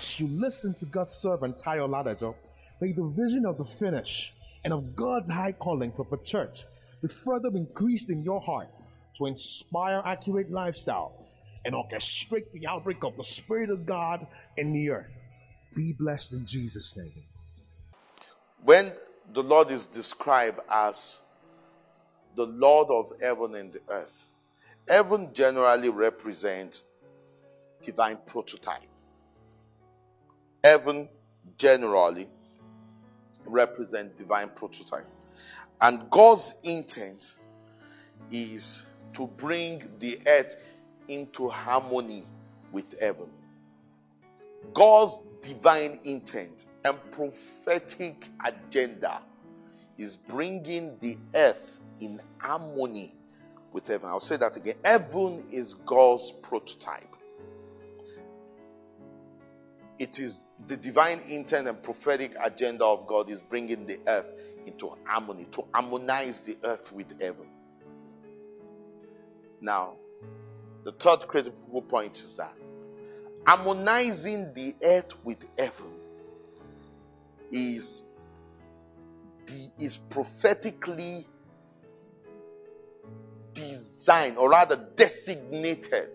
as you listen to God's servant Tayo Ladajo, may the vision of the finish and of God's high calling for the church be further increased in your heart to inspire accurate lifestyle and orchestrate the outbreak of the Spirit of God in the earth. Be blessed in Jesus' name. When the Lord is described as the Lord of heaven and the earth, heaven generally represents divine prototype. Heaven generally represent divine prototype. And God's intent is to bring the earth into harmony with heaven. God's divine intent and prophetic agenda is bringing the earth in harmony with heaven. I'll say that again. Heaven is God's prototype. It is the divine intent and prophetic agenda of God is bringing the earth into harmony, to harmonize the earth with heaven. Now, the third critical point is that harmonizing the earth with heaven is the, is prophetically designed or rather designated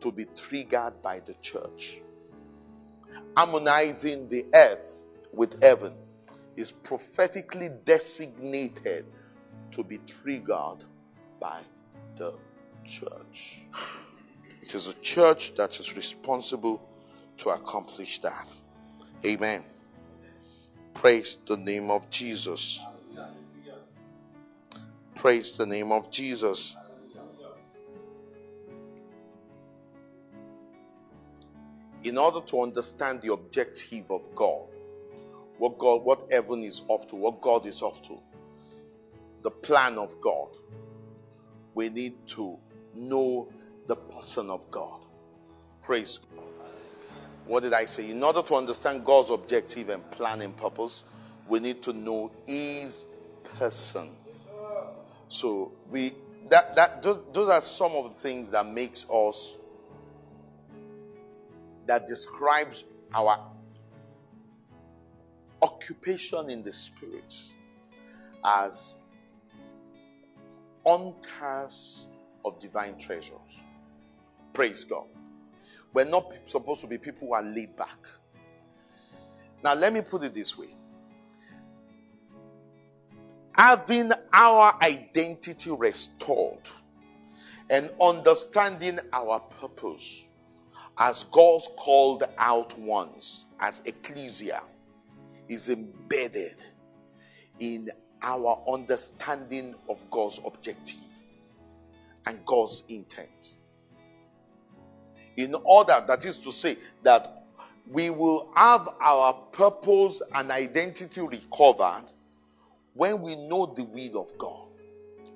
to be triggered by the church. Harmonizing the earth with heaven is prophetically designated to be triggered by the church. It is a church that is responsible to accomplish that. Amen. Praise the name of Jesus. Praise the name of Jesus. In order to understand the objective of God, what God, what heaven is up to, what God is up to, the plan of God, we need to know the person of God. Praise God. What did I say? In order to understand God's objective and plan and purpose, we need to know His person. So we that that those, those are some of the things that makes us that describes our occupation in the spirit as hunters of divine treasures. Praise God. We're not supposed to be people who are laid back. Now, let me put it this way having our identity restored and understanding our purpose as God's called out ones, as ecclesia, is embedded in our understanding of God's objective and God's intent. In order, that is to say, that we will have our purpose and identity recovered when we know the will of God.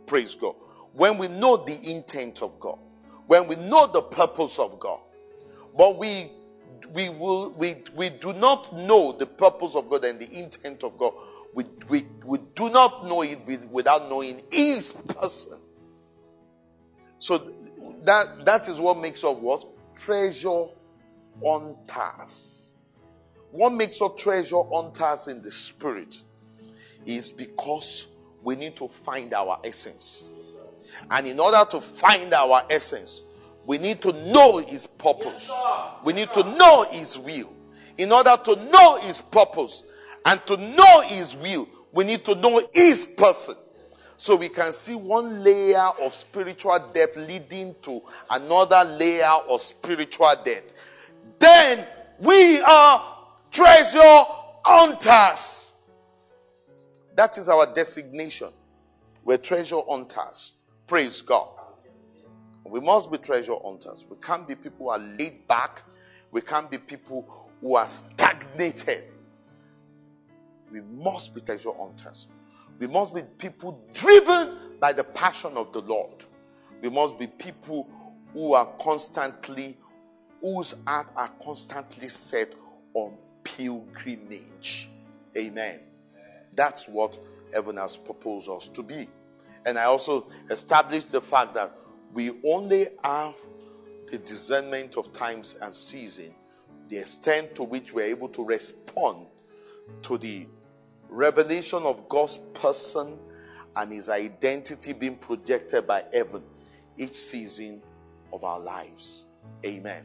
Praise God. When we know the intent of God. When we know the purpose of God. But we we will we, we do not know the purpose of God and the intent of God. We, we, we do not know it without knowing his person. So that that is what makes us what? Treasure task. What makes us treasure on task in the spirit? is because we need to find our essence. And in order to find our essence, we need to know His purpose. We need to know His will. In order to know His purpose and to know His will, we need to know His person. So we can see one layer of spiritual depth leading to another layer of spiritual depth. Then we are treasure hunters. That is our designation. We're treasure hunters. Praise God. We must be treasure hunters. We can't be people who are laid back. We can't be people who are stagnated. We must be treasure hunters. We must be people driven by the passion of the Lord. We must be people who are constantly, whose heart are constantly set on pilgrimage. Amen. That's what heaven has proposed us to be. And I also established the fact that we only have the discernment of times and season the extent to which we're able to respond to the revelation of God's person and his identity being projected by heaven each season of our lives. Amen.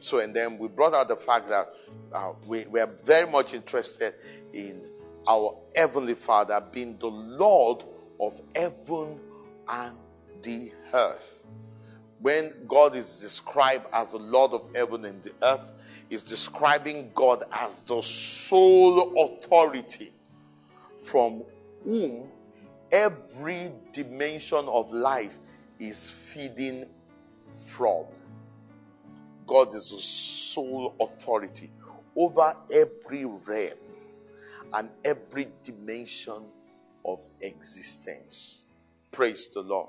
So, and then we brought out the fact that uh, we, we are very much interested in our Heavenly Father being the Lord of heaven and the earth. When God is described as the Lord of heaven and the earth, is describing God as the sole authority from whom every dimension of life is feeding from. God is the sole authority over every realm and every dimension of existence. Praise the Lord.